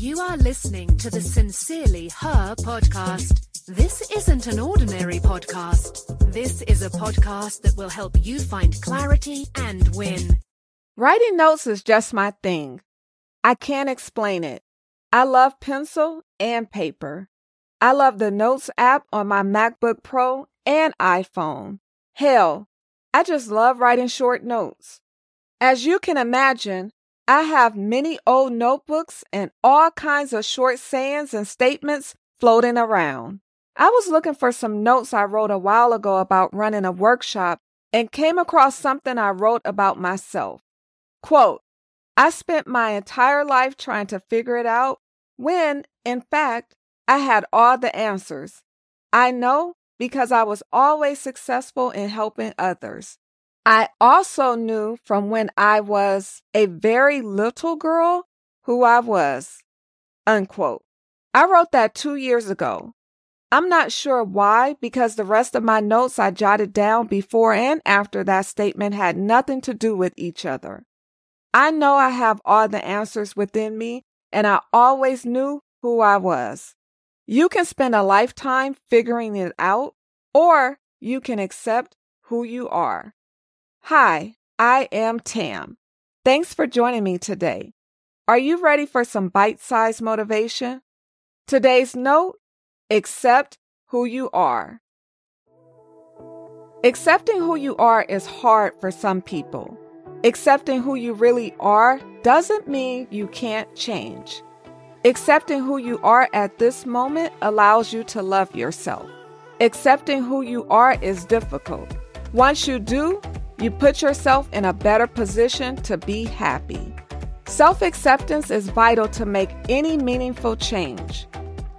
You are listening to the Sincerely Her podcast. This isn't an ordinary podcast. This is a podcast that will help you find clarity and win. Writing notes is just my thing. I can't explain it. I love pencil and paper. I love the Notes app on my MacBook Pro and iPhone. Hell, I just love writing short notes. As you can imagine, I have many old notebooks and all kinds of short sayings and statements floating around. I was looking for some notes I wrote a while ago about running a workshop and came across something I wrote about myself. Quote, I spent my entire life trying to figure it out when, in fact, I had all the answers. I know because I was always successful in helping others. I also knew from when I was a very little girl who I was. Unquote. I wrote that two years ago. I'm not sure why, because the rest of my notes I jotted down before and after that statement had nothing to do with each other. I know I have all the answers within me, and I always knew who I was. You can spend a lifetime figuring it out, or you can accept who you are. Hi, I am Tam. Thanks for joining me today. Are you ready for some bite sized motivation? Today's note accept who you are. Accepting who you are is hard for some people. Accepting who you really are doesn't mean you can't change. Accepting who you are at this moment allows you to love yourself. Accepting who you are is difficult. Once you do, you put yourself in a better position to be happy. Self acceptance is vital to make any meaningful change.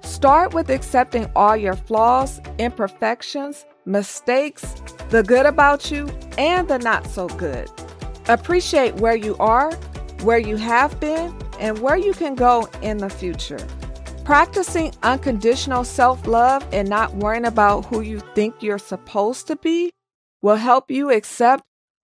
Start with accepting all your flaws, imperfections, mistakes, the good about you, and the not so good. Appreciate where you are, where you have been, and where you can go in the future. Practicing unconditional self love and not worrying about who you think you're supposed to be will help you accept